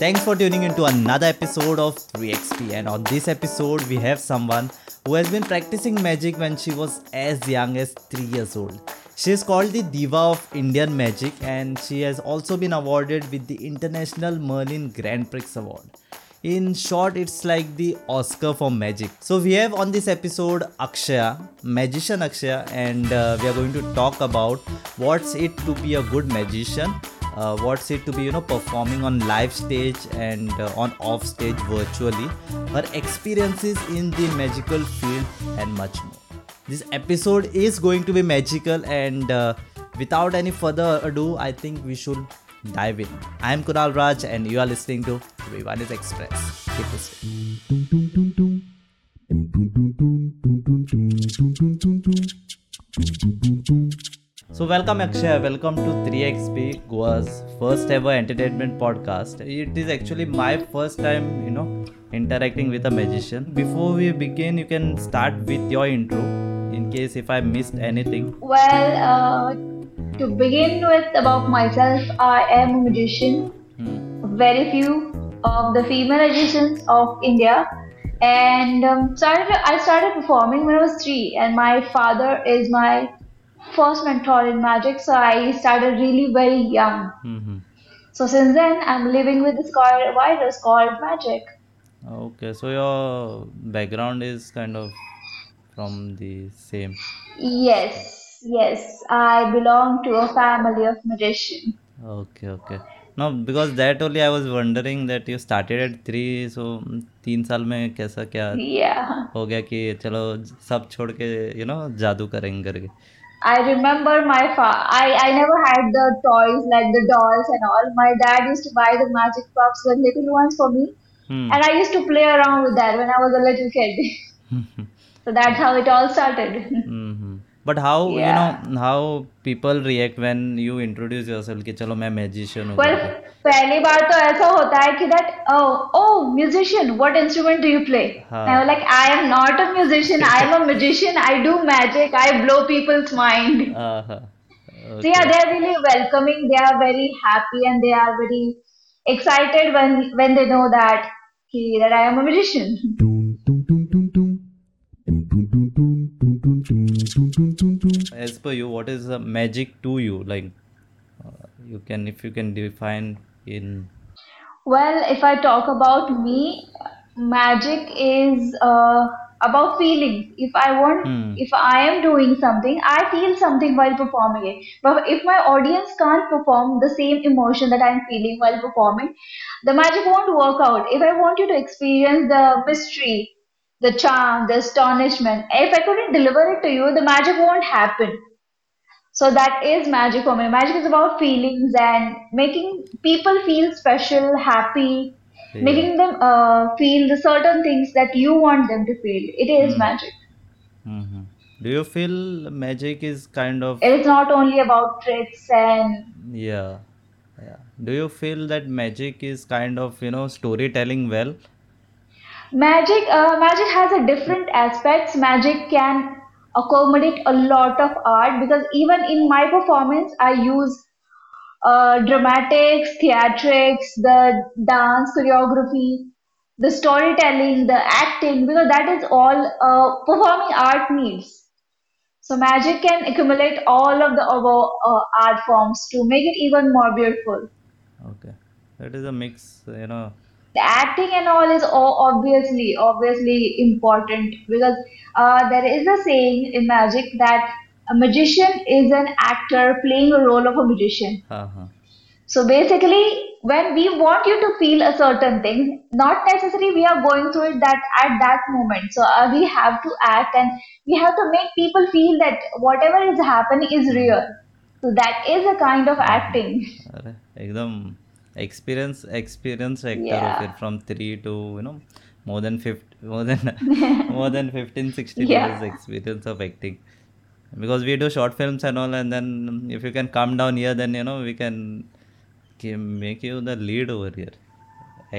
Thanks for tuning into another episode of 3XP. And on this episode, we have someone who has been practicing magic when she was as young as 3 years old. She is called the Diva of Indian Magic and she has also been awarded with the International Merlin Grand Prix Award. In short, it's like the Oscar for magic. So, we have on this episode Akshaya, magician Akshaya, and uh, we are going to talk about what's it to be a good magician, uh, what's it to be, you know, performing on live stage and uh, on off stage virtually, her experiences in the magical field, and much more. This episode is going to be magical, and uh, without any further ado, I think we should dive in. I am Kunal Raj, and you are listening to Everyone is Express. Keep listening. So welcome Akshay, welcome to 3XP Goa's first ever entertainment podcast. It is actually my first time, you know, interacting with a magician. Before we begin, you can start with your intro in case if I missed anything. Well, uh, to begin with, about myself, I am a magician. Hmm. Very few of the female magicians of India, and um, started. I started performing when I was three, and my father is my first mentor in magic. So I started really very young. hmm So since then, I'm living with this called virus called magic. Okay, so your background is kind of from the same. Yes, yes, I belong to a family of magician. Okay, okay. No, because that only I was wondering that you started at three, so mm, तीन साल में कैसा क्या Yeah. हो गया कि चलो सब छोड़ के you know जादू करेंगे करके I remember my fa- I, I never had the toys like the dolls and all. My dad used to buy the magic props, the little ones for me, Hmm. and I used to play around with that when I was a little kid. so that's how it all started. hmm but how you know how people react when you introduce yourself कि चलो मैं magician हूँ well, पहली बार तो ऐसा होता है कि that oh musician what instrument do you play I like I am not a musician I am a magician I do magic I blow people's mind हाँ So yeah, they're really welcoming. They are very happy and they are very excited when when they know that he, that I am a magician. As per you, what is uh, magic to you? Like uh, you can if you can define in Well, if I talk about me, magic is uh, about feelings. If I want, Hmm. if I am doing something, I feel something while performing it. But if my audience can't perform the same emotion that I'm feeling while performing, the magic won't work out. If I want you to experience the mystery, the charm, the astonishment, if I couldn't deliver it to you, the magic won't happen. So that is magic for me. Magic is about feelings and making people feel special, happy, Yeah. making them uh, feel the certain things that you want them to feel. It is magic. hmm Do you feel magic is kind of It is not only about tricks and yeah yeah do you feel that magic is kind of you know storytelling well magic. Uh, magic has a different aspects. Magic can accommodate a lot of art because even in my performance, I use uh, dramatics, theatrics, the dance choreography, the storytelling, the acting, because that is all uh, performing art needs. So magic can accumulate all of the above uh, art forms to make it even more beautiful. okay that is a mix you know the acting and all is obviously obviously important because uh, there is a saying in magic that a magician is an actor playing a role of a magician. Uh-huh. so basically when we want you to feel a certain thing not necessarily we are going through it that at that moment. So uh, we have to act and we have to make people feel that whatever is happening is real. So that is a kind of acting. একদম experience experience actor हो Yeah. फिर from three to you know more than 50 more than more than 15 16 Yeah. years experience of acting because we do short films and all and then if you can come down here then you know we can make you the lead over here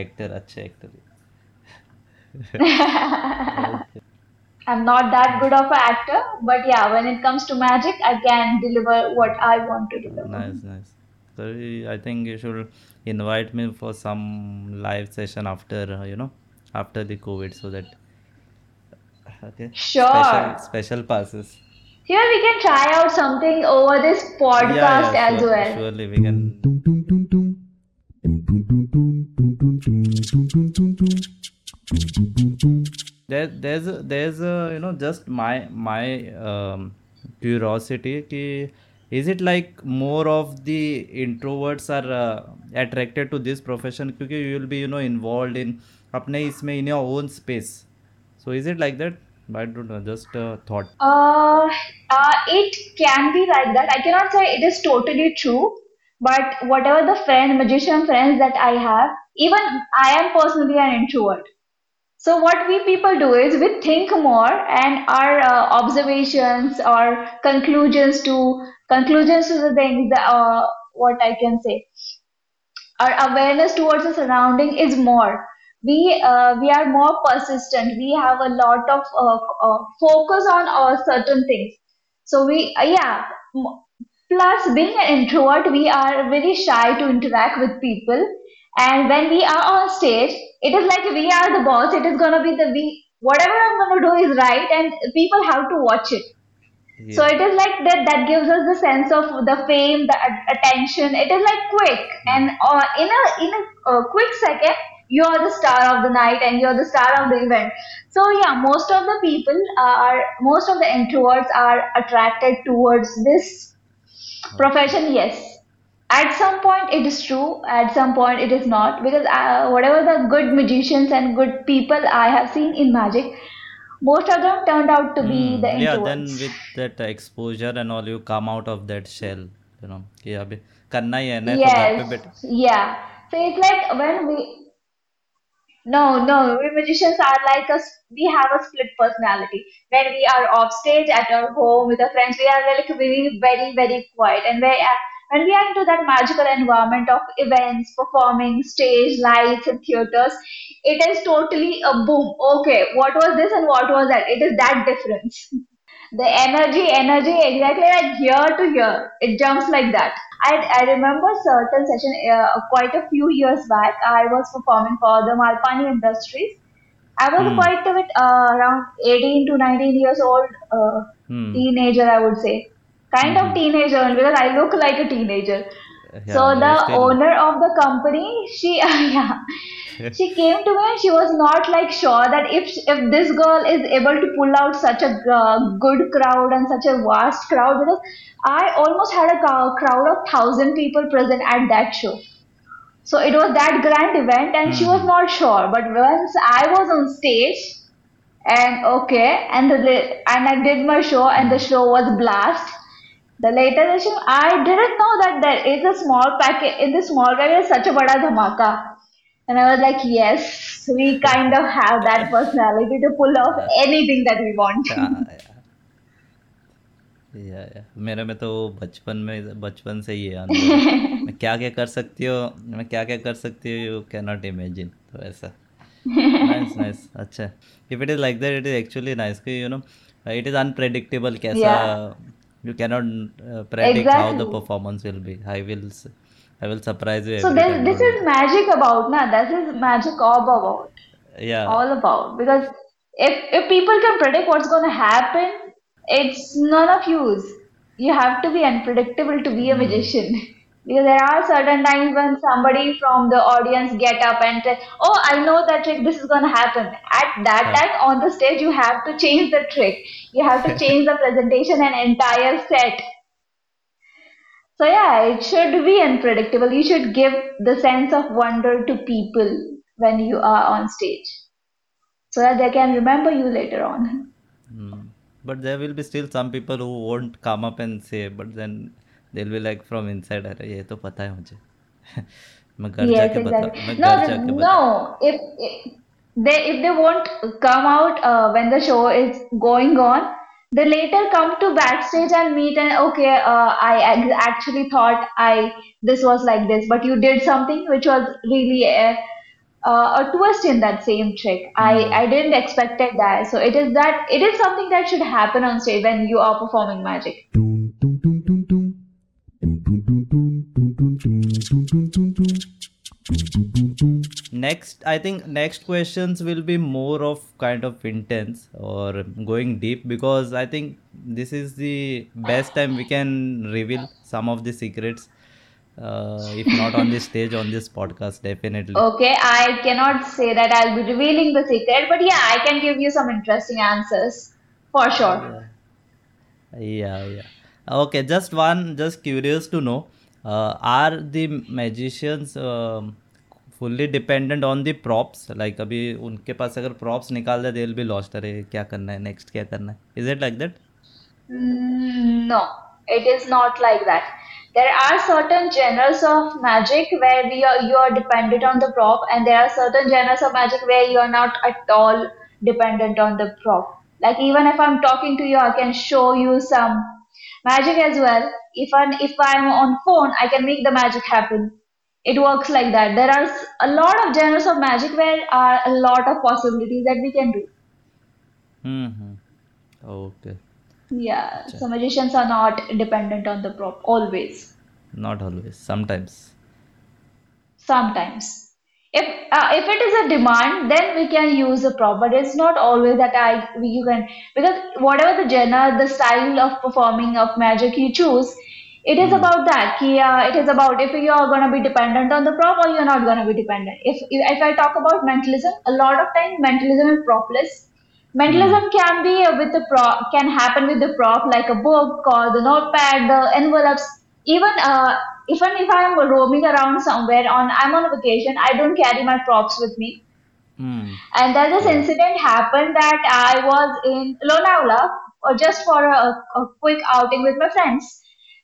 actor अच्छे actor I'm not that good of an actor, but yeah, when it comes to magic, I can deliver what I want to deliver. nice nice So I think you should invite me for some live session after uh, you know after the COVID, so that okay Sure. special special passes. Here we can try out something over this podcast yeah, as sure, well. surely we can. There, there's there's a, you know just my my um, curiosity कि is it like more of the introverts are uh, attracted to this profession? Because you will be you know involved in apne isme in your own space. So is it like that? I don't know just a thought. Uh, uh, it can be like that. I cannot say it is totally true but whatever the friend magician friends that i have even i am personally an introvert. So what we people do is we think more, and our uh, observations or conclusions to conclusions to the things that uh, what I can say our awareness towards the surrounding is more. We uh, we are more persistent. We have a lot of uh, uh, focus on uh, certain things. So we yeah plus being an introvert we are very shy to interact with people and when we are on stage it is like we are the boss it is going to be the we whatever i'm going to do is right and people have to watch it so it is like that that gives us the sense of the fame, the attention. It is like quick and uh, in a in a uh, quick second you are the star of the night and you're the star of the event. So yeah, most of the people are most of the introverts are attracted towards this profession. Yes, at some point it is true. At some point it is not because uh, whatever the good magicians and good people I have seen in magic, most of them turned out to be the Hmm. Yeah, then introverts. with that exposure and all, you come out of that shell, you know, कि अभी करना ही है ना तो घर पे Yes, बैठ yeah. So it's like when we no, no, we magicians are like us. We have a split personality. When we are off stage at our home with our friends, we are like very, very, very quiet. And we are, when we are into that magical environment of events, performing, stage, lights, and theaters, it is totally a boom. Okay, what was this and what was that? It is that difference. The energy, energy, exactly like here to here. It jumps like that. I, I remember certain session uh, quite a few years back. I was performing for the Malpani Industries. I was hmm quite a bit uh, around 18 to 19 years old uh, hmm teenager, I would say. Kind of hmm teenager because I look like a teenager. yeah So the owner of the company, she yeah, she came to me and she was not like sure that if if this girl is able to pull out such a uh, good crowd and such a vast crowd because I almost had a crowd of thousand people present at that show. So it was that grand event and she was hmm not sure. But once I was on stage and okay and the and I did my show and the show was blast. The later issue, I didn't know that there is a small packet in the small packet is such a bada dhamaka. And I was like, yes, we kind of have that personality to pull off anything that we want. या या मेरे में तो बचपन में बचपन से ही है मैं क्या क्या कर सकती हो मैं क्या क्या कर सकती हूँ यू कैन नॉट इमेजिन तो ऐसा नाइस नाइस अच्छा if it is like that it is actually nice कि you know it is unpredictable कैसा you cannot uh, predict how the performance will be i will i will surprise you So this this is magic about, na? This is magic all about, yeah all about. Because if if people can predict what's going to happen, it's none of use. You have to be unpredictable to be a mm. magician. Because there are certain times when somebody from the audience get up and say, "Oh, I know that trick. This is going to happen." At that Huh. time on the stage, you have to change the trick. You have to change the presentation and entire set. So yeah, it should be unpredictable. You should give the sense of wonder to people when you are on stage, so that they can remember you later on. Mm. But there will be still some people who won't come up and say, but then they'll be like from inside, अरे ये तो पता है मुझे मैं घर Yes, जाके बता exactly. मैं No, घर the, जाके बता no. If, if they if they won't come out uh, when the show is going on, they later come to backstage and meet and okay, uh, I ac- actually thought I this was like this, but you did something which was really a, uh, a twist in that same trick. I Hmm. I didn't expected that. So it is that it is something that should happen on stage when you are performing magic. Next i think next questions will be more of kind of intense or going deep because i think this is the best time we can reveal some of the secrets uh, if not on this stage on this podcast definitely Okay, I cannot say that I'll be revealing the secret, but yeah, I can give you some interesting answers for sure. yeah yeah okay just one just curious to know uh, are the magicians um, fully dependent on the props like अभी उनके पास अगर props निकाल दे they'll be lost अरे क्या करना है next क्या करना है it like that Mm, No, it is not like that. There are certain genres of magic where we are, you are dependent on the prop, and there are certain genres of magic where you are not at all dependent on the prop. Like even if I'm talking to you, I can show you some magic as well. If I'm if I'm on phone, I can make the magic happen. It works like that. There are a lot of genres of magic where are a lot of possibilities that we can do. mm-hmm. okay Yeah, so magicians are not dependent on the prop always. not always sometimes Sometimes, if uh, if it is a demand, then we can use a prop, but it's not always that I you can because whatever the genre, the style of performing of magic you choose, it is about that. Ki, uh, it is about if you are gonna be dependent on the prop or you're not gonna be dependent. If if I talk about mentalism, a lot of times mentalism is propless. Mentalism can be with the prop, can happen with the prop like a book or the notepad, the envelopes. Even uh, even if I'm roaming around somewhere on I'm on a vacation, I don't carry my props with me. hmm And then this incident happened that I was in Lonavala or just for a, a quick outing with my friends.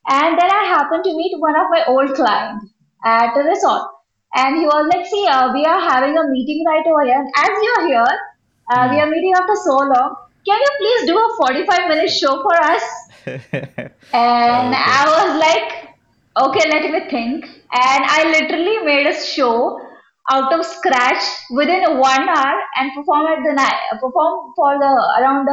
And then I happened to meet one of my old clients at a resort. And he was like, see, uh, we are having a meeting right over here. And as you're here, uh, we are meeting after so long. Can you please do a 45 minute show for us? And Okay. I was like, okay, let me think. And I literally made a show out of scratch within one hour and perform at the night, perform for the around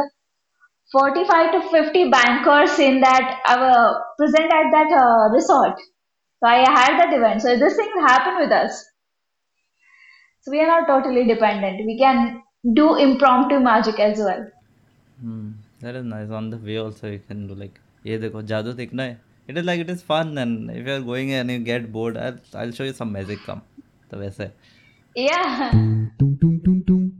45 to 50 bankers in that uh, present at that uh, resort. So I had that event. So this thing happened with us. So we are not totally dependent. We can do impromptu magic as well. Hmm, that is nice. On the way also you can do like ये देखो जादू देखना है. It is like it is fun and if you are going and you get bored I show you some music come तो वैसे या टुम टुम टुम टुम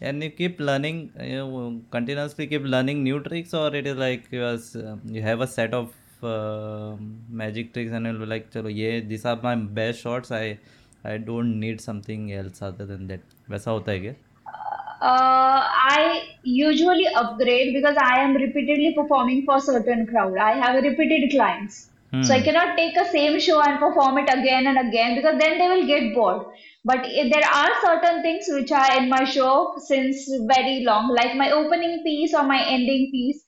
and you keep learning you continuously keep learning new tricks or it is like you, has, you have a set of uh, magic tricks and you'll be like chalo ye these are my best shots i i don't need something else other than that वैसा होता है क्या Uh, I usually upgrade because I am repeatedly performing for certain crowd. I have repeated clients. So I Hmm. cannot take a same show and perform it again and again because then they will get bored. But there are certain things which are in my show since very long, like my opening piece or my ending piece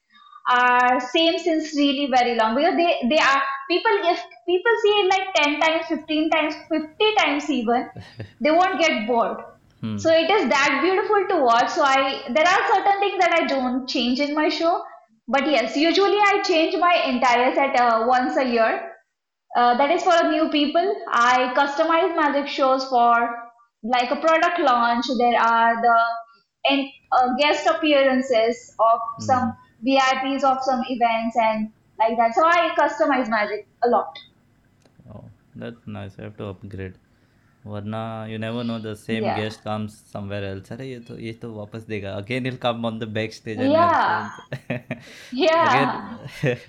are same since really very long because they they are people if people see it like 10 times 15 times 50 times even they won't get bored Hmm. so it is that beautiful to watch. So I there are certain things that I don't change in my show, but yes, usually I change my entire set uh, once a year. Uh, that is for new people. I customize magic shows for like a product launch. There are the and uh, guest appearances of some VIPs of some events and like that. So I customize magic a lot. Oh, that's nice. I have to upgrade. वरना you never know the same Yeah. guest comes somewhere else. अरे ये तो ये तो वापस देगा. Again he'll come on the backstage and Yeah. he'll Yeah. again.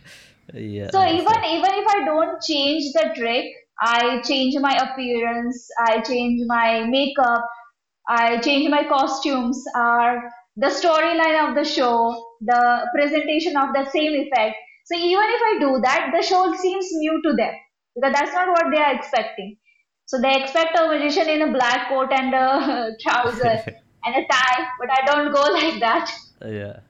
yeah. So so- even even if I don't change the trick, I change my appearance, I change my makeup, I change my costumes, or the storyline of the show, the presentation of the same effect. So even if I do that, the show seems new to them because that's not what they are expecting. So they expect a magician in a black coat and a trouser and a tie, but I don't go like that. yeah.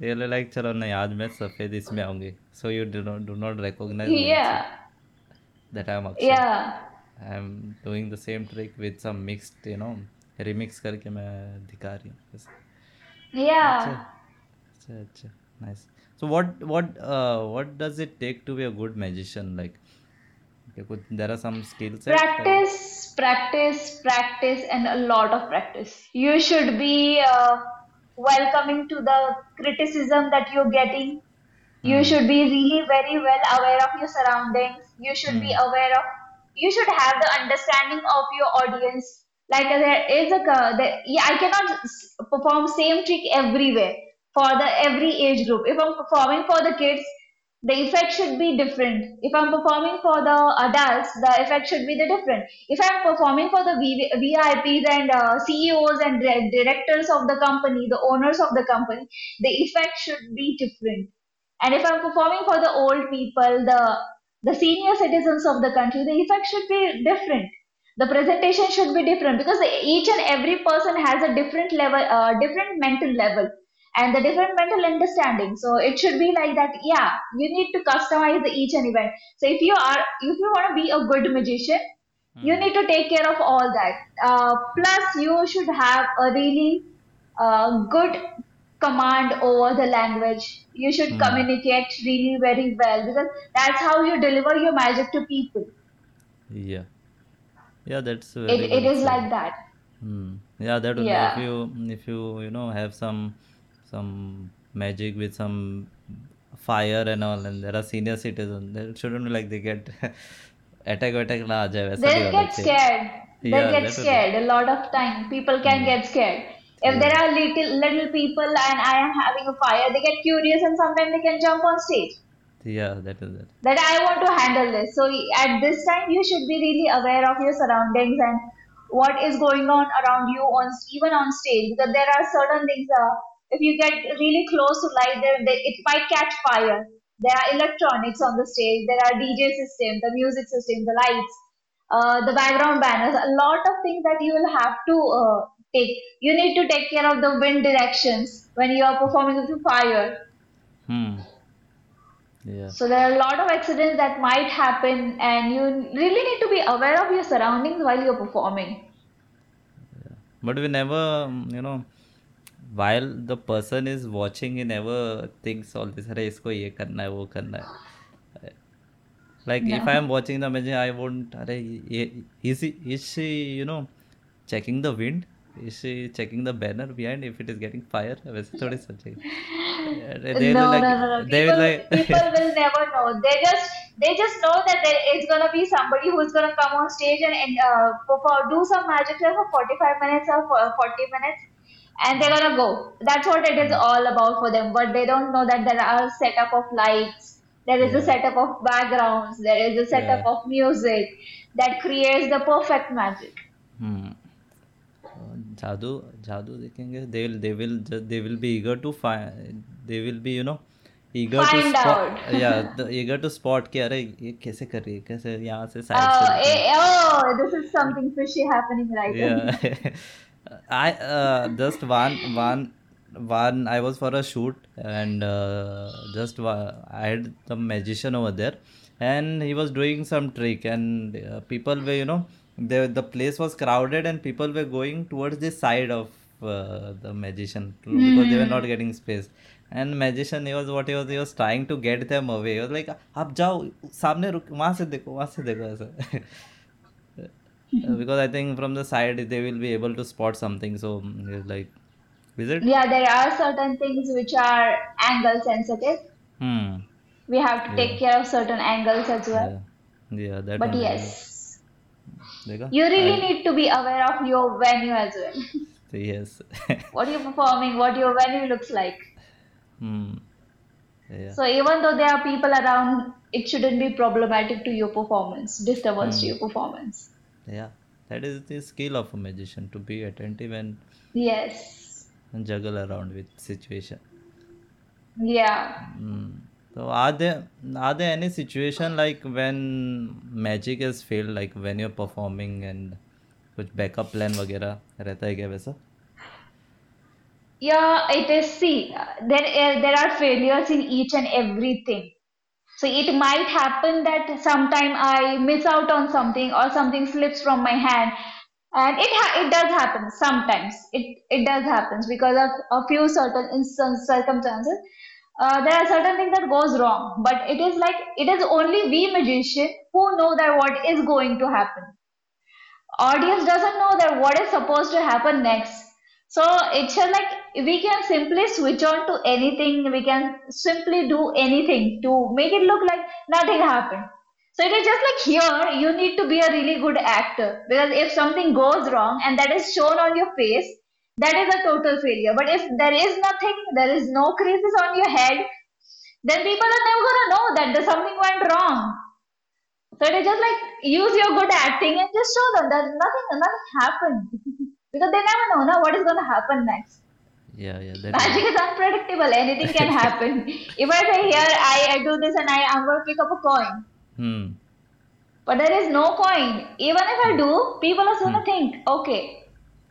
Really like चलो नहीं आज मैं सफेद इसमें आऊंगी. So you do not do not recognize me Yeah, that I'm Akshay. yeah. I'm doing the same trick with some mixed, you know, remix करके मैं दिखा रही हूँ. बस. Yeah. अच्छा अच्छा nice So what what uh, what does it take to be a good magician? Like, okay, could, There are some skill set. Uh, Practice, practice, practice, and a lot of practice. You should be uh, welcoming to the criticism that you're getting. You hmm. should be really very well aware of your surroundings. You should be Hmm. aware of, you should have the understanding of your audience. Like there is a, there, yeah, I cannot perform same trick everywhere for the every age group. If I'm performing for the kids, the effect should be different. If I'm performing for the adults, the effect should be the different. If I'm performing for the VIPs and uh, CEOs and directors of the company, the owners of the company, the effect should be different. And if I'm performing for the old people, the the senior citizens of the country, the effect should be different. The presentation should be different because each and every person has a different level, uh, different mental level, and the different mental understanding. So it should be like that. Yeah, you need to customize each and event. So if you are, if you want to be a good magician, you Hmm. need to take care of all that. Uh, plus, you should have a really uh, good command over the language. You should Hmm. communicate really very well because that's how you deliver your magic to people. Yeah. Yeah, that's It, it is like that. Hmm. Yeah, that would be if you if you you know have some some magic with some fire and all and there are senior citizens they shouldn't be like they get attack attack na aa they get scared. They yeah, get scared a lot of time. People can hmm. get scared. If yeah. there hmm. are little little people and i am having a fire they get curious and sometimes they can jump on stage. Yeah that is it. That i want to handle this. So at this time you should be really aware of your surroundings and what is going on around you on even on stage because there are certain things uh, if you get really close to light, there they, it might catch fire. There are electronics on the stage. There are DJ system, the music system, the lights, uh, the background banners. A lot of things that you will have to uh, take. You need to take care of the wind directions when you are performing with fire. Hmm. Yeah. So there are a lot of accidents that might happen, and you really need to be aware of your surroundings while you're performing. But we never, um, you know, while the person is watching in ever things all this अरे इसको ये करना है वो करना है like if I am watching the mage I won't अरे is you know checking the wind is checking the banner behind if it is getting fire वैसे थोड़ी सोचे they just know that there is gonna be somebody who's gonna come on stage and, and uh, perform, do some magic for 45 minutes or 40 minutes and they're gonna go. That's what it is all about for them. But they don't know that there are setup of lights, there is a yeah setup of backgrounds, there is a setup yeah. of music that creates the perfect magic. Hmm. Uh, जादू जादू देखेंगे they will they will ju- they will be eager to find they will be you know eager to Find spot out. yeah the, eager to spot कि अरे ये कैसे कर रही है कैसे यहाँ से साइड से Uh, दिखेगा eh, oh, this is something fishy happening right here. yeah I uh, just one one one I was for a shoot and uh, just wa- I had the magician over there and he was doing some trick and uh, people were you know the the place was crowded and people were going towards the side of uh, the magician because they were not Hmm. getting space and magician he was what he was he was trying to get them away he was like आप जाओ सामने रुक वहाँ से देखो वहाँ से देखो ऐसा Uh, because I think from the side they will be able to spot something. So mm, like, is it? Yeah, there are certain things which are angle sensitive. Hmm. We have to take care of certain angles as well. Yeah. Yeah. That But yes, you really I need to be aware of your venue as well. yes. what are you're performing, what your venue looks like. hmm. Yeah. So even though there are people around, it shouldn't be problematic to your performance, disturbance to Hmm. your performance. Yeah. That is the skill of a magician to be attentive and, Yes. and juggle around with situation. Yeah. Hmm. So are there are there any situation like when magic has failed, like when you're performing and कुछ backup plan वगैरह रहता है क्या वैसा? Yeah, it is. See, uh, there there are failures in each and everything. So it might happen that sometime I miss out on something or something slips from my hand, and it ha- it does happen sometimes. It it does happen because of a few certain instance circumstances. uh, there are certain things that goes wrong but it is like it is only we magician who know that what is going to happen audience doesn't know that what is supposed to happen next so it's like we can simply switch on to anything. We can simply do anything to make it look like nothing happened. So it is just like here you need to be a really good actor. Because if something goes wrong and that is shown on your face that is a total failure. But if there is nothing there is no creases on your head then people are never gonna know that something went wrong. So it is just like use your good acting and just show them that nothing nothing happened. because they never know now what is gonna happen next. Yeah, yeah. That Magic is unpredictable, anything can happen. if I say here I, I do this and I, I'm gonna pick up a coin. Hmm. But there is no coin. Even if I do, people are gonna think, okay,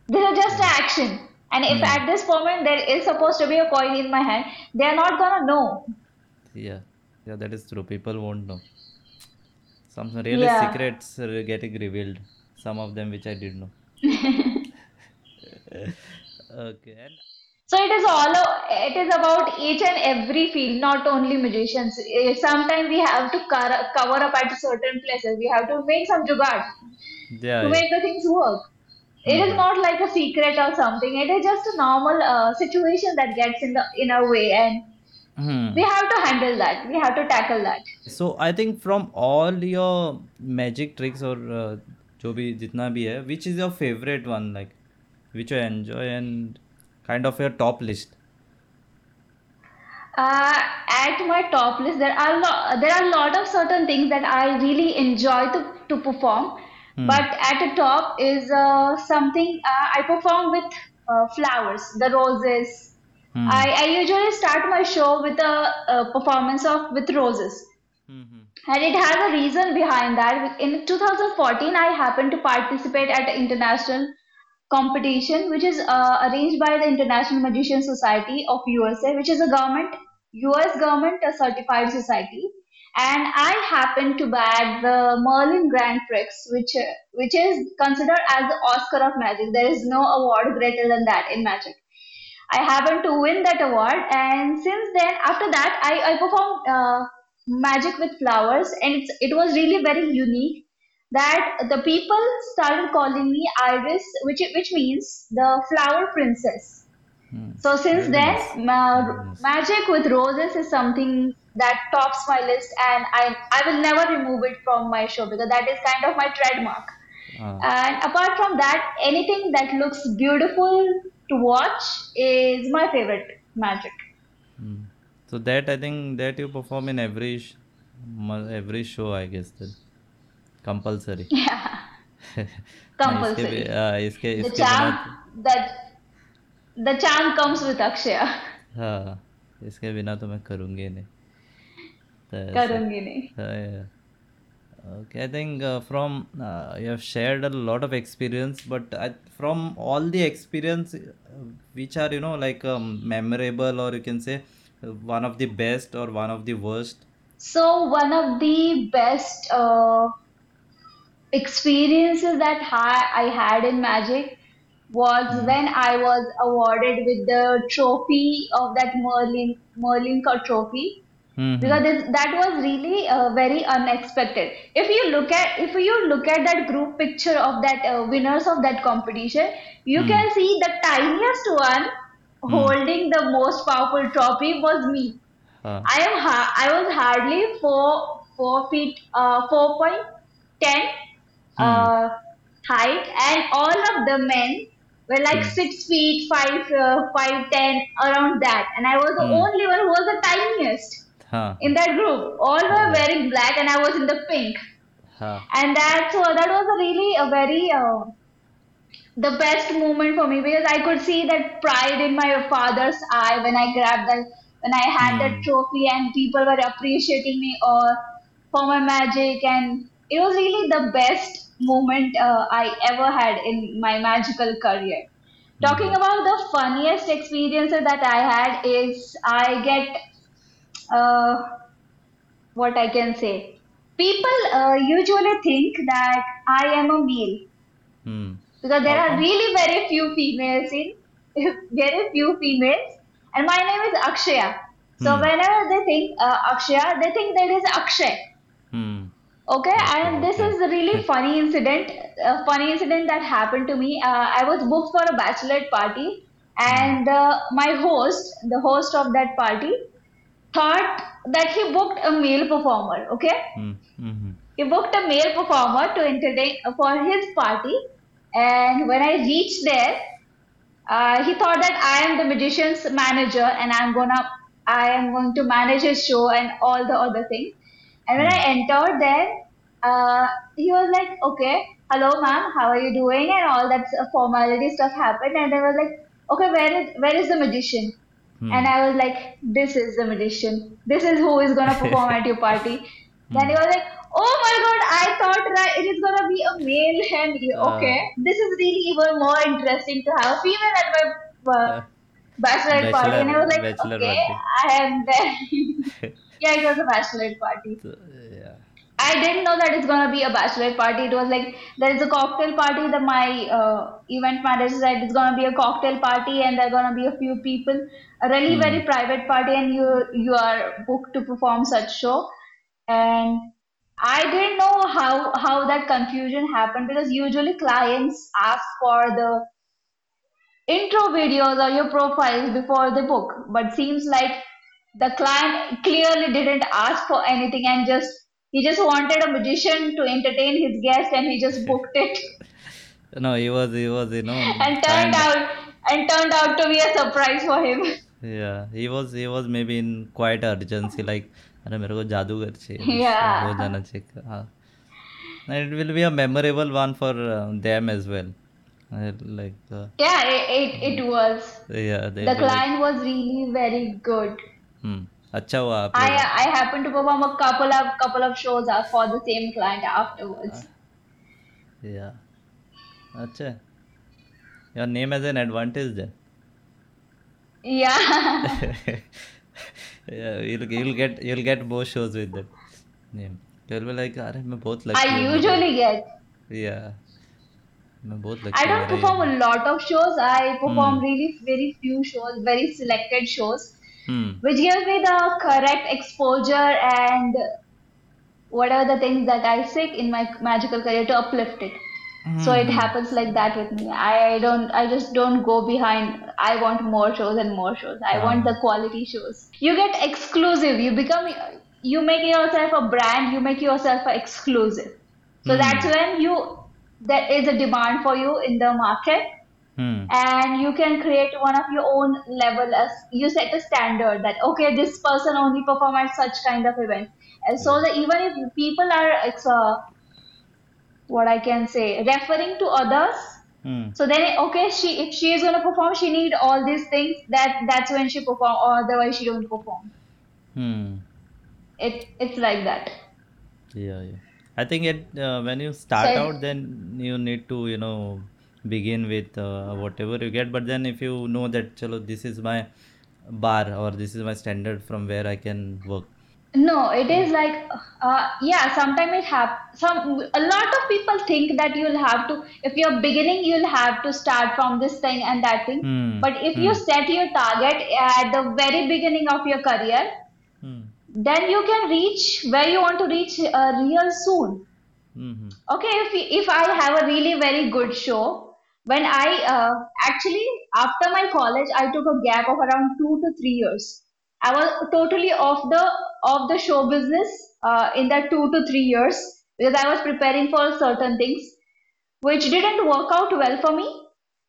this is just an action. And if Hmm. at this moment there is supposed to be a coin in my hand, they are not gonna know. Yeah, yeah, that is true. People won't know. Some really Yeah. secrets are getting revealed. Some of them which I didn't know. Okay, and So it is all o- it is about each and every field, not only magicians. Eh, Sometimes we have to cover, cover up at certain places. We have to make some jugaad yeah, to yeah. make the things work. It is Mhm. not like a secret or something. It is just a normal uh, situation that gets in the in our way, and Hmm. we have to handle that. We have to tackle that. So I think from all your magic tricks or uh, जो भी जितना भी है, which is your favorite one, like which you enjoy and kind of your top list? Uh, at my top list, there are lo- there are a lot of certain things that I really enjoy to, to perform. Hmm. But at the top is uh, something uh, I perform with uh, flowers, the roses. Hmm. I, I usually start my show with a, a performance of with roses. Hmm, hmm. And it has a reason behind that. In 2014, I happened to participate at an international competition, which is uh, arranged by the International Magician Society of USA, which is a government, US government uh, certified society. And I happened to bag the Merlin Grand Prix, which which is considered as the Oscar of Magic. There is no award greater than that in magic. I happened to win that award, and since then, after that, I, I performed uh, magic with flowers, and it's, it was really very unique. That the people started calling me Iris, which which means the flower princess. Hmm. So since Very then, nice. ma- nice. magic with roses is something that tops my list, and I I will never remove it from my show because that is kind of my trademark. Ah. And apart from that, anything that looks beautiful to watch is my favorite magic. Hmm. So that I think that you perform in every sh- every show I guess then compulsory इसके बिना तो मैं करूँगी नहीं। करूँगी नहीं। I from you have shared a lot of experience but from all the experience which are you know like memorable और you can say one of the best और one of the worst so one of the best experiences that ha- I had in magic was when I was awarded with the trophy of that Merlin Merlin trophy Hmm. because this, that was really uh, very unexpected. If you look at if you look at that group picture of that uh, winners of that competition, you Hmm. can see the tiniest one Hmm. holding the most powerful trophy was me. हाँ I am ha- I was hardly four four feet uh four point ten uh height, and all of the men were like Hmm. six feet five uh, five ten around that, and I was the Hmm. only one who was the tiniest हाँ in that group. All were Yeah. wearing black, and I was in the pink, हाँ and that so that was a really a very uh, the best moment for me because I could see that pride in my father's eye when I grabbed that when I had Hmm. that trophy and people were appreciating me or for my magic and it was really the best moment uh, I ever had in my magical career. Talking about the funniest experiences that I had is I get uh, what I can say. People uh, usually think that I am a male hmm because there are really very few females in very few females and my name is akshaya So Hmm. whenever they think uh, Akshaya, they think that is Akshay. Hmm. Okay, and this is a really funny incident. A funny incident that happened to me. Uh, I was booked for a bachelorette party, and uh, my host, the host of that party, thought that he booked a male performer. Okay, Hmm. Hmm. he booked a male performer to entertain for his party, and when I reached there, uh, he thought that I am the magician's manager and I'm gonna I am going to manage his show and all the other things. And when I entered there, uh, he was like, "Okay, hello, ma'am, how are you doing?" And all that formality stuff happened, and they were like, "Okay, where is where is the magician?" Hmm. And I was like, "This is the magician. This is who is gonna perform at your party." Then he was like, "Oh my God! I thought that it is gonna be a male, and you- Uh. okay, this is really even more interesting to have a female at my uh, Uh, bachelorette party." And I was like, Bachelor- "Okay, bachelor I am there." yeah, it was a bachelorette party. So, yeah. I didn't know that it's gonna be a bachelorette party. It was like there is a cocktail party that my uh, event manager said it's gonna be a cocktail party and there are gonna be a few people, a really Hmm. very private party, and you you are booked to perform such show. And I didn't know how how that confusion happened because usually clients ask for the intro videos or your profiles before the book, but seems like the client clearly didn't ask for anything and just he just wanted a magician to entertain his guest and he just booked it No, he was, he was, you know, and kind- turned out and turned out to be a surprise for him. Yeah, he was, he was maybe in quite urgency, like, अरे मेरे को जादूगर चाहिए Yeah. हो जाना चाहिए हाँ and it will be a memorable one for uh, them as well Uh, like uh, Yeah, it, it, it was. yeah they The will like, client was really very good. Hmm, अच्छा हुआ आप I I happened to perform a couple of couple of shows uh, for the same client afterwards. yeah अच्छा है. your name has an advantage there Yeah. yeah you'll, you'll get you'll get more shows with that name you'll be like अरे मैं बहुत lucky I हूँ usually get. yeah मैं बहुत lucky I हूँ, don't मेरा ये- perform a lot of shows. I perform Hmm. really very few shows, very selected shows, hmm which gives me the correct exposure and whatever the things that I seek in my magical career to uplift it. So it Hmm. happens like that with me. I don't. I just don't go behind. I want more shows and more shows. I want Ah. the quality shows. You get exclusive. You become. You make yourself a brand. You make yourself a exclusive. So Hmm. that's when you. There is a demand for you in the market hmm. And you can create one of your own level as you set a standard that okay this person only perform at such kind of event. And so that even if people are it's uh, what i can say referring to others hmm. so then okay she if she is going to perform she need all these things that that's when she perform or otherwise she don't perform. Hmm. It it's like that. Yeah, yeah. I think it uh, when you start So- out, then you need to you know begin with uh, whatever you get. But then if you know that, chalo, this is my bar or this is my standard from where I can work. No, it is like, uh, yeah, sometimes it happens. Some a lot of people think that you'll have to, if you're beginning, you'll have to start from this thing and that thing. Hmm. But if you set your target at the very beginning of your career, Hmm. then you can reach where you want to reach uh, real soon. Hmm. Okay, if if I have a really very good show, when I uh, actually after my college, I took a gap of around two to three years. I was totally off the off the show business uh, in that two to three years because I was preparing for certain things, which didn't work out well for me.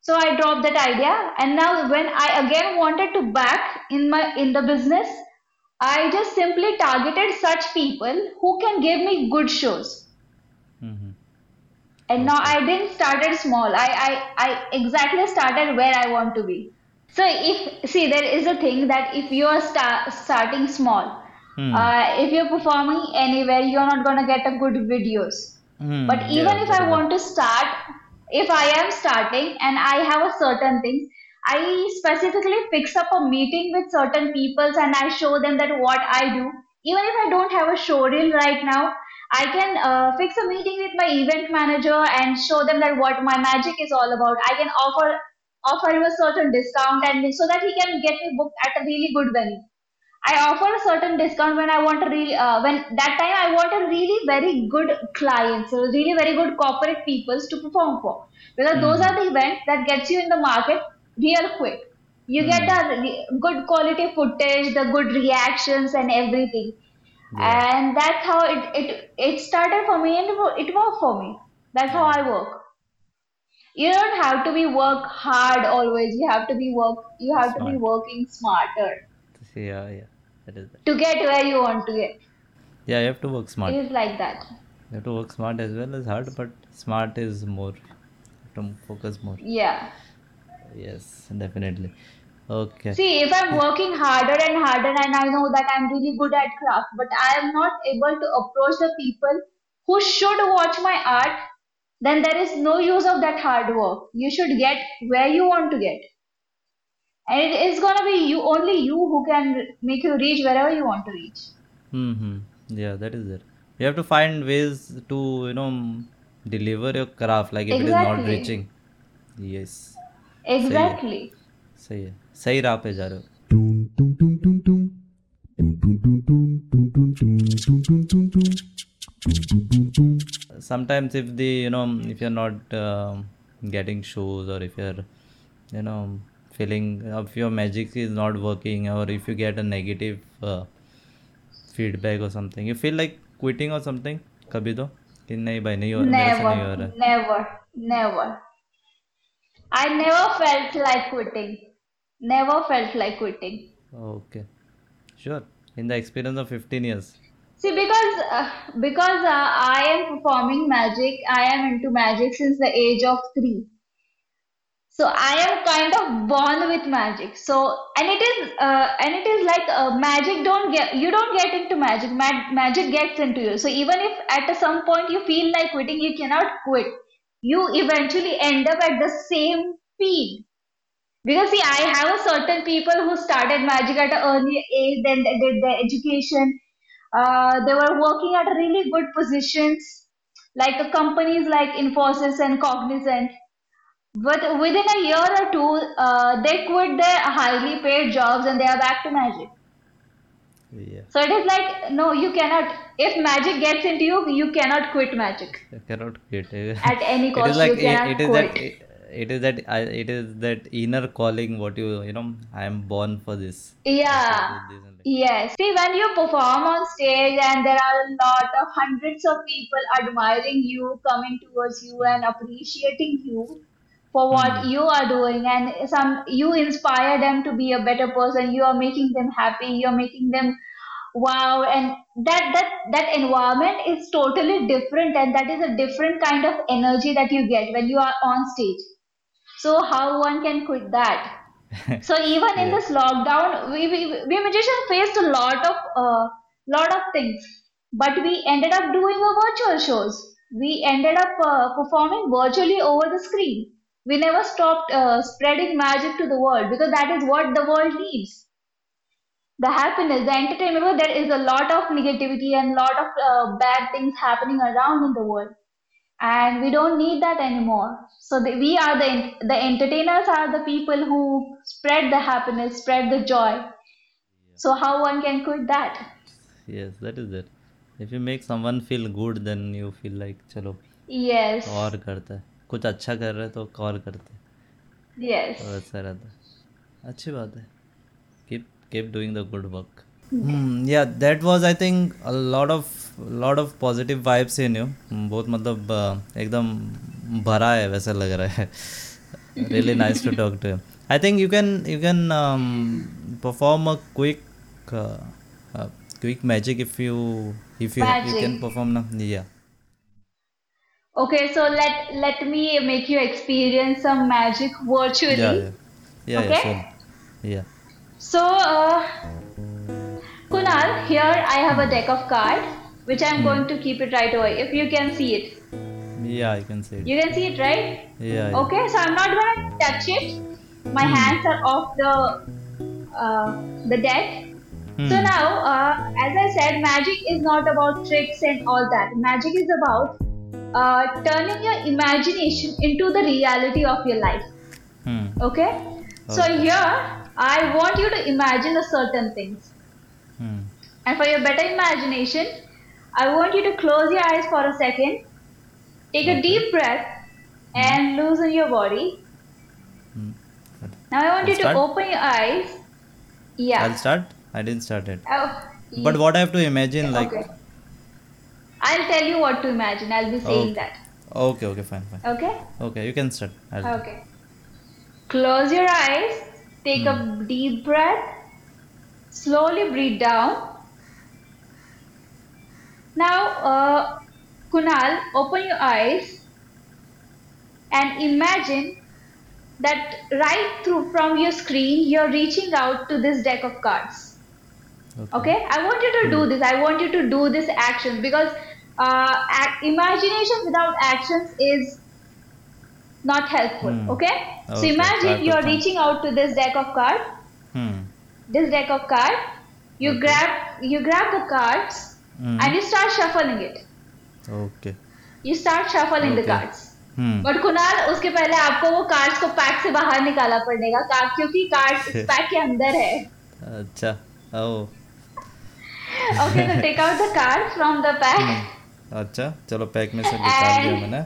So I dropped that idea, and now when I again wanted to back in my in the business, I just simply targeted such people who can give me good shows. And now I didn't started small. I, I, I exactly started where I want to be. So if see there is a thing that if you are sta- starting small, Hmm. uh, if you're performing anywhere, you're not gonna get a good videos. Hmm. But even Yeah, if I want to start, if I am starting and I have a certain things, I specifically fix up a meeting with certain peoples and I show them that what I do. Even if I don't have a show reel right now, I can uh, fix a meeting with my event manager and show them that what my magic is all about. I can offer offer him a certain discount and so that he can get me booked at a really good venue. I offer a certain discount when I want a really uh, when that time I want a really very good clients, so really very good corporate peoples to perform for because those are the events that gets you in the market real quick. You get the good quality footage, the good reactions and everything, Yeah. and that's how it it it started for me and it wo- it worked for me. That's how I work. You don't have to be work hard always. You have to be work. You have to be working smarter Yeah, yeah. That is that. to get where you want to get. Yeah, you have to work smart. It is like that. You have to work smart as well as hard, but smart is more. To focus more. Yeah. Yes, definitely okay. See if i'm working harder and harder and i know that i'm really good at craft but i am not able to approach the people who should watch my art then there is no use of that hard work. You should get where you want to get. And it is gonna be you only you who can make you reach wherever you want to reach. Mm-hmm. yeah that is it you have to find ways to you know deliver your craft like if exactly. it is not reaching. Yes. Exactly. So yeah सही राह पे जा रहे हो sometimes if the you know if you're not uh, getting shows or if you're you know feeling if your magic is not working or if you get a negative uh, feedback or something you feel like quitting or something कभी तो कि नहीं भाई नहीं हो रहा मेरे से नहीं हो रहा never never I never felt like quitting Never felt like quitting. okay sure in the experience of 15 years See, because uh, because uh, I am performing magic, I am into magic since the age of three. So I am kind of born with magic. So and it is uh, and it is like uh, magic don't get you don't get into magic. Mag- magic gets into you. So even if at some point you feel like quitting, you cannot quit. You eventually end up at the same speed. Because see, I have a certain people who started magic at an early age, then they did their education. Uh, they were working at really good positions, like the companies like Infosys and Cognizant. But within a year or two, uh, they quit their highly paid jobs and they are back to magic. yeah So it is like, no, you cannot. If magic gets into you, you cannot quit magic I cannot quit at any cost. is like you cannot it, it is quit. that it, it is that I, it is that inner calling what you you know I am born for this Yeah. This. Yes. See, when you perform on stage and there are a lot of hundreds of people admiring you, coming towards you and appreciating you for what hmm. you are doing and some you inspire them to be a better person, you are making them happy, you're making them wow and that that that environment is totally different and that is a different kind of energy that you get when you are on stage. So how one can quit that? So even in Yeah. this lockdown, we, we, we magicians faced a lot of uh, lot of things, but we ended up doing a virtual shows. We ended up uh, performing virtually over the screen. We never stopped uh, spreading magic to the world because that is what the world needs. The happiness, the entertainment. There is a lot of negativity and lot of uh, bad things happening around in the world and we don't need that anymore so the, we are the the entertainers are the people who spread the happiness spread the joy so how one can quit that yes that is it if you make someone feel good then you feel like चलो yes और करते हैं कुछ अच्छा कर रहे हैं तो और करते हैं yes तो ऐसा रहता है अच्छी बात है keep keep doing the good work Hmm, yeah that was I think a lot of lot of positive vibes in you बहुत मतलब uh, एकदम भरा है वैसा लग रहा है really nice to talk to you I think you can you can um, perform a quick uh, uh, quick magic if you if you, you can Magic. perform now yeah okay so let let me make you experience some magic virtually yeah yeah yeah, yeah Okay. sure yeah so uh, kunal here i have a deck of cards which i'm going to keep it right away if you can see it yeah I can see it you can see it right yeah. Okay, so I'm not gonna touch it. My hands are off the uh, the deck. So Hmm. now, uh, as I said, magic is not about tricks and all that. Magic is about uh, turning your imagination into the reality of your life. Hmm. Okay. So here, I want you to imagine a certain things. And for your better imagination, I want you to close your eyes for a second, take a deep breath, and loosen your body. Hmm. Now I want you I'll to start? open your eyes. Yeah. I'll start. I didn't start it. Oh, But what I have to imagine, like, okay. I'll tell you what to imagine. I'll be saying Okay. that. okay, okay, fine, fine. Okay? Okay, you can start. I'll Okay. Close your eyes. Take a Hmm. deep breath. Slowly breathe down. Now, uh, Kunal, open your eyes and imagine that right through from your screen, you're reaching out to this deck of cards. Okay, I want you to do this. I want you to do this action because uh, ac- imagination without actions is not helpful. Hmm. Okay, so Okay, I imagine you're reaching out to this deck of cards. Hmm. This deck of cards. You Okay. grab you grab the cards Hmm. and you start shuffling it. Okay. You start shuffling okay. the cards. Hmm. But Kunal उसके पहले आपको वो cards को pack से बाहर निकाला पड़ेगा का- क्योंकि कार्ड्स पैक के अंदर है अच्छा ओ ओके तो take out the card from the pack अच्छा चलो पैक में से निकाल And- मैंने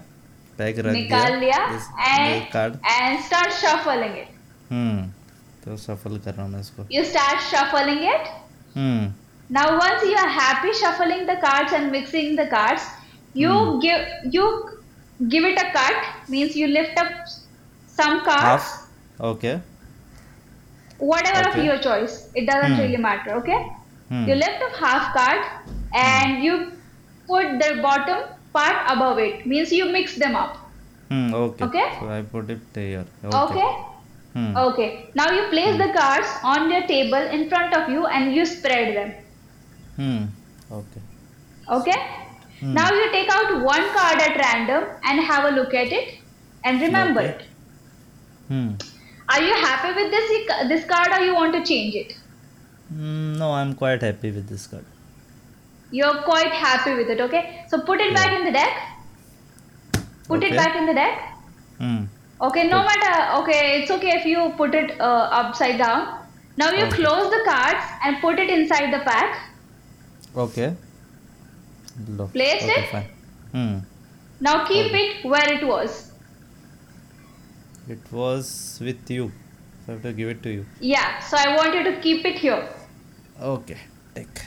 पैक रख निकाल लिया and card and start shuffling it hmm तो सफल कर रहा हूँ मैं इसको you start shuffling it. Hmm Now, once you are happy shuffling the cards and mixing the cards, you mm. give you give it a cut means you lift up some cards. Half. Okay. Whatever okay. of your choice, it doesn't mm. really matter. Okay. Mm. You lift up half card and hmm. you put the bottom part above it. Means you mix them up. Hmm, okay. Okay. So I put it okay? okay? Hmm. Okay. Now you place the cards on your table in front of you and you spread them. Hmm. Okay. Okay. Hmm. Now you take out one card at random and have a look at it and remember okay. it. Hmm. Are you happy with this this card or you want to change it? Hmm, no, I'm quite happy with this card. You're quite happy with it, okay? So put it yeah. back in the deck. Put okay. it back in the deck. Hmm. Okay, no matter. Okay, it's okay if you put it uh, upside down. Now you okay. close the cards and put it inside the pack. Okay. Low. Place okay, it. Fine. Hmm. Now keep okay. it where it was. It was with you. So I have to give it to you. Yeah. So I want you to keep it here. Okay. Take.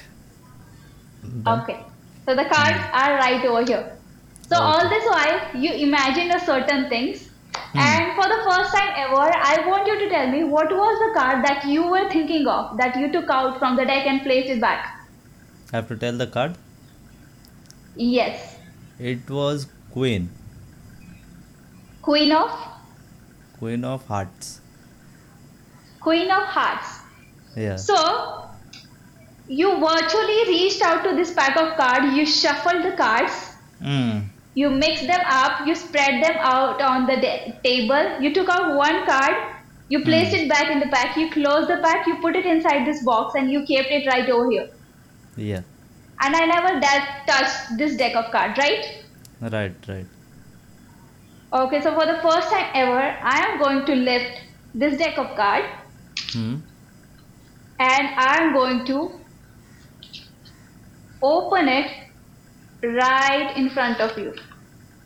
Done. Okay. So the cards hmm. are right over here. So okay. all this while you imagined a certain things. Hmm. And for the first time ever, I want you to tell me what was the card that you were thinking of that you took out from the deck and placed it back. I have to tell the card. Yes. It was Queen. Queen of Queen of Hearts. Queen of Hearts. Yeah. So you virtually reached out to this pack of cards, you shuffled the cards, Hmm. you mixed them up, you spread them out on the de- table, you took out one card, you placed Hmm. it back in the pack, you closed the pack, you put it inside this box, and you kept it right over here. Yeah. And I never da- touched this deck of cards, right? Right. Right. Okay, so for the first time ever, I am going to lift this deck of cards Hmm. and I am going to open it right in front of you.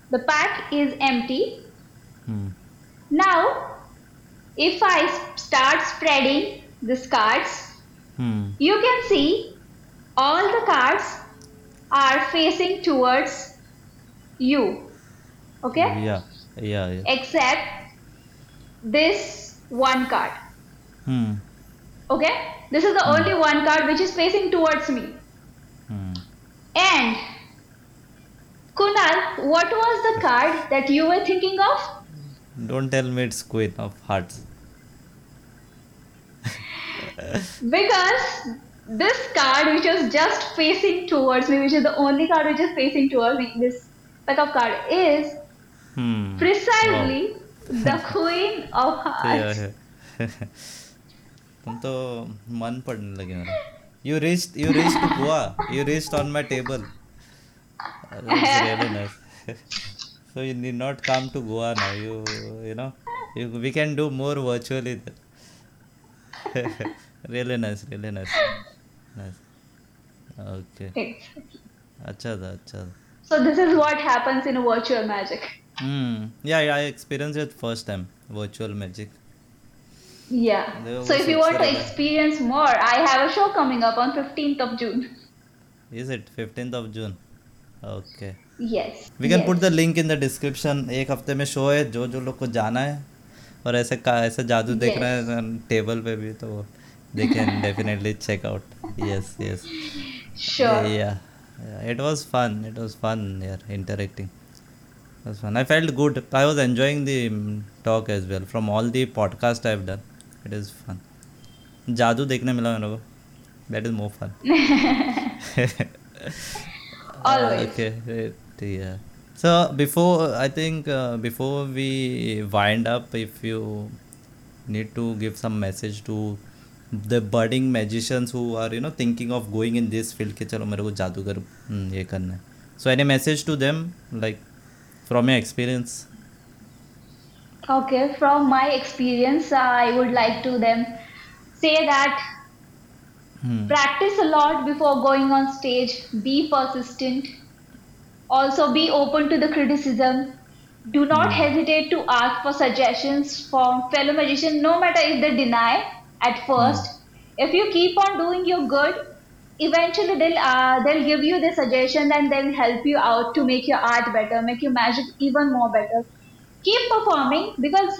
The pack is empty. Hmm. Now, if I start spreading these cards, Hmm. you can see all the cards are facing towards you. Okay? Yeah. Yeah. Yeah. Except this one card. Hmm. Okay? This is the only one card which is facing towards me. Hmm. And Kunal, what was the card that you were thinking of? Don't tell me it's Queen of Hearts. Because this card which was just facing towards me, which is the only card which is facing towards me, this pack of card is Hmm. precisely the Queen of Yeah. Hearts. yeah. तुम तो मन पड़ने लगे मेरा you reach you reach to Goa you reach on my table really nice so you need not come to goa now you you know you, we can do more virtually there. really nice really nice nice okay. अच्छा था अच्छा था So this is what happens in a virtual magic. Hmm. Yeah, yeah I experienced it first time. Virtual magic. Yeah. There So if you want to experience more, I have a show coming up on 15th of June. Is it 15th of June? Okay. Yes. We can yes. Put the link in the description एक हफ़्ते में show है जो जो लोग को जाना है और ऐसे का ऐसे जादू देखना है टेबल पे भी तो they can definitely check out yes yes Sure. yeah it was fun it was fun yeah interacting it was fun i felt good i was enjoying the mm, talk as well from all the podcast i've done it is fun जादू देखने मिला मेरे को that is more fun Always. okay right, yeah so before i think uh, before we wind up if you need to give some message to the budding magicians who are you know thinking of going in this field कि चलो मेरे को जादूगर हम्म, ये करना है so any message to them like from your experience Okay, from my experience, I would like to them say that hmm. practice a lot before going on stage. Be persistent. Also, be open to the criticism. Do not hesitate to ask for suggestions from fellow magicians, no matter if they deny at first. If you keep on doing your good, eventually they'll uh, they'll give you the suggestion and they'll help you out to make your art better, make your magic even more better. Keep performing because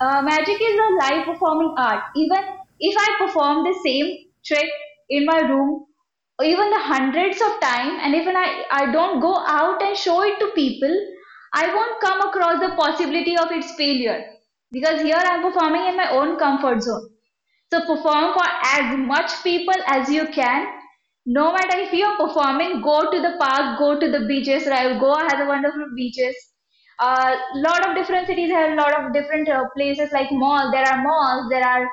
uh, magic is a live performing art. Even if I perform the same trick in my room, even the hundreds of times, and even I, I don't go out and show it to people, I won't come across the possibility of its failure because here I'm performing in my own comfort zone. So perform for as much people as you can. No matter if you're performing, go to the park, go to the beaches. Right? Goa has a wonderful beaches. A uh, lot of different cities have a lot of different uh, places like mall. There are malls. There are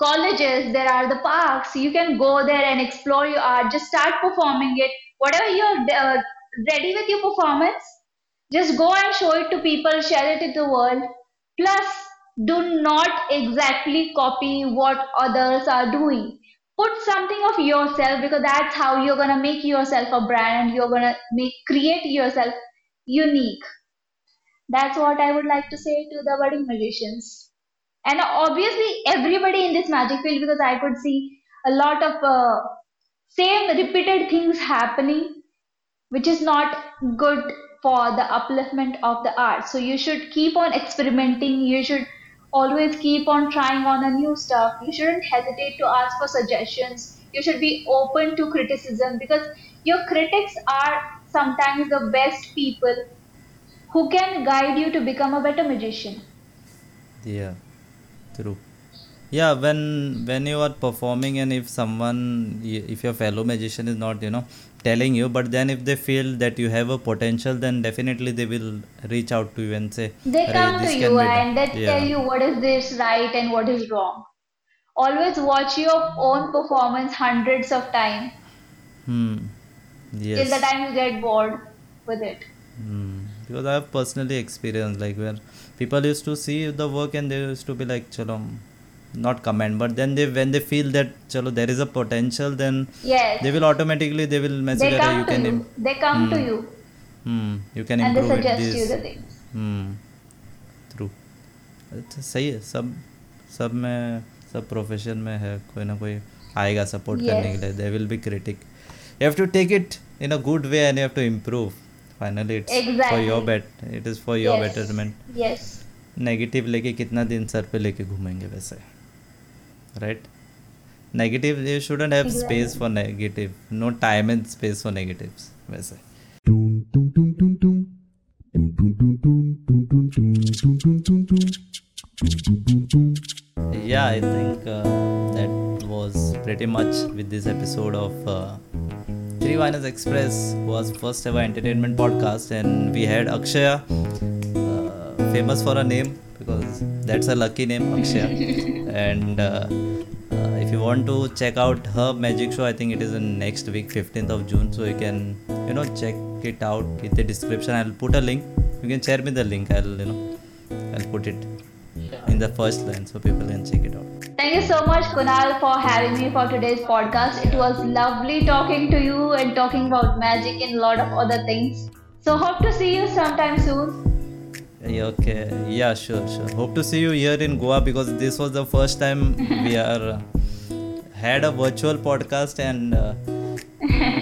colleges. There are the parks. You can go there and explore your art. Just start performing it. Whatever you're uh, ready with your performance, just go and show it to people. Share it to the world. Plus, do not exactly copy what others are doing. Put something of yourself because that's how you're gonna make yourself a brand. And you're gonna make create yourself unique. That's what I would like to say to the budding magicians. And obviously, everybody in this magic field because I could see a lot of uh, same repeated things happening, which is not good for the upliftment of the art. So you should keep on experimenting. You should always keep on trying on a new stuff. You shouldn't hesitate to ask for suggestions. You should be open to criticism because your critics are sometimes the best people who can guide you to become a better magician. yeah true yeah when when you are performing and if someone if your fellow magician is not you know telling you but then if they feel that you have a potential then definitely they will reach out to you and say They come to you and they yeah. tell you what is this right and what is wrong. Always watch your own performance hundreds of times hmm till the time you get bored with it. Hmm. Because I have personally experienced like where people used to see the work and they used to be like, chalo, not comment, but then they when they feel that chalo there is a potential, then Yes. they will automatically they will message They "Arey, come you to can you. im- They come to Hmm. you hmm, you can and they improve it suggest this. you the things. Hmm. True. अच्छा सही है सब सब में सब profession में है कोई ना कोई आएगा सपोर्ट करने के Yes. लिए they will be critic you have to take it in a good way and you have to improve finally it's for Exactly. Your bet it is for your Yes. Betterment Yes. Negative लेके कितना दिन sir पे लेके घूमेंगे वैसे right? Negative, you shouldn't have space for negative. No time and space for negatives. वैसे yeah i think uh, that was pretty much with this episode of uh, three winers express was first ever entertainment podcast and we had akshaya uh, famous for her name because that's a lucky name akshaya and uh, uh, if you want to check out her magic show i think it is in next week 15th of june so you can you know check it out in the description i'll put a link you can share me the link i'll you know i'll put it in the first line, so people can check it out. Thank you so much, Kunal, for having me for today's podcast. It was lovely talking to you and talking about magic and a lot of other things. So, hope to see you sometime soon. Okay, yeah, sure, sure. Hope to see you here in Goa because this was the first time we are uh, had a virtual podcast and uh,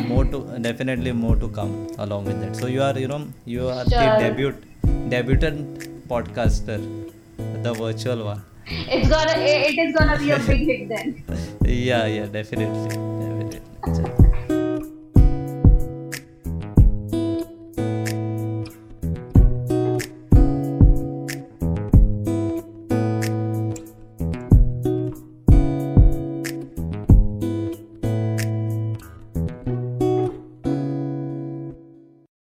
more to definitely more to come along with that. So you are, you know, you are the debut debutant podcaster, the virtual one. It's gonna, it is gonna be a big hit then. Yeah, yeah, definitely, definitely.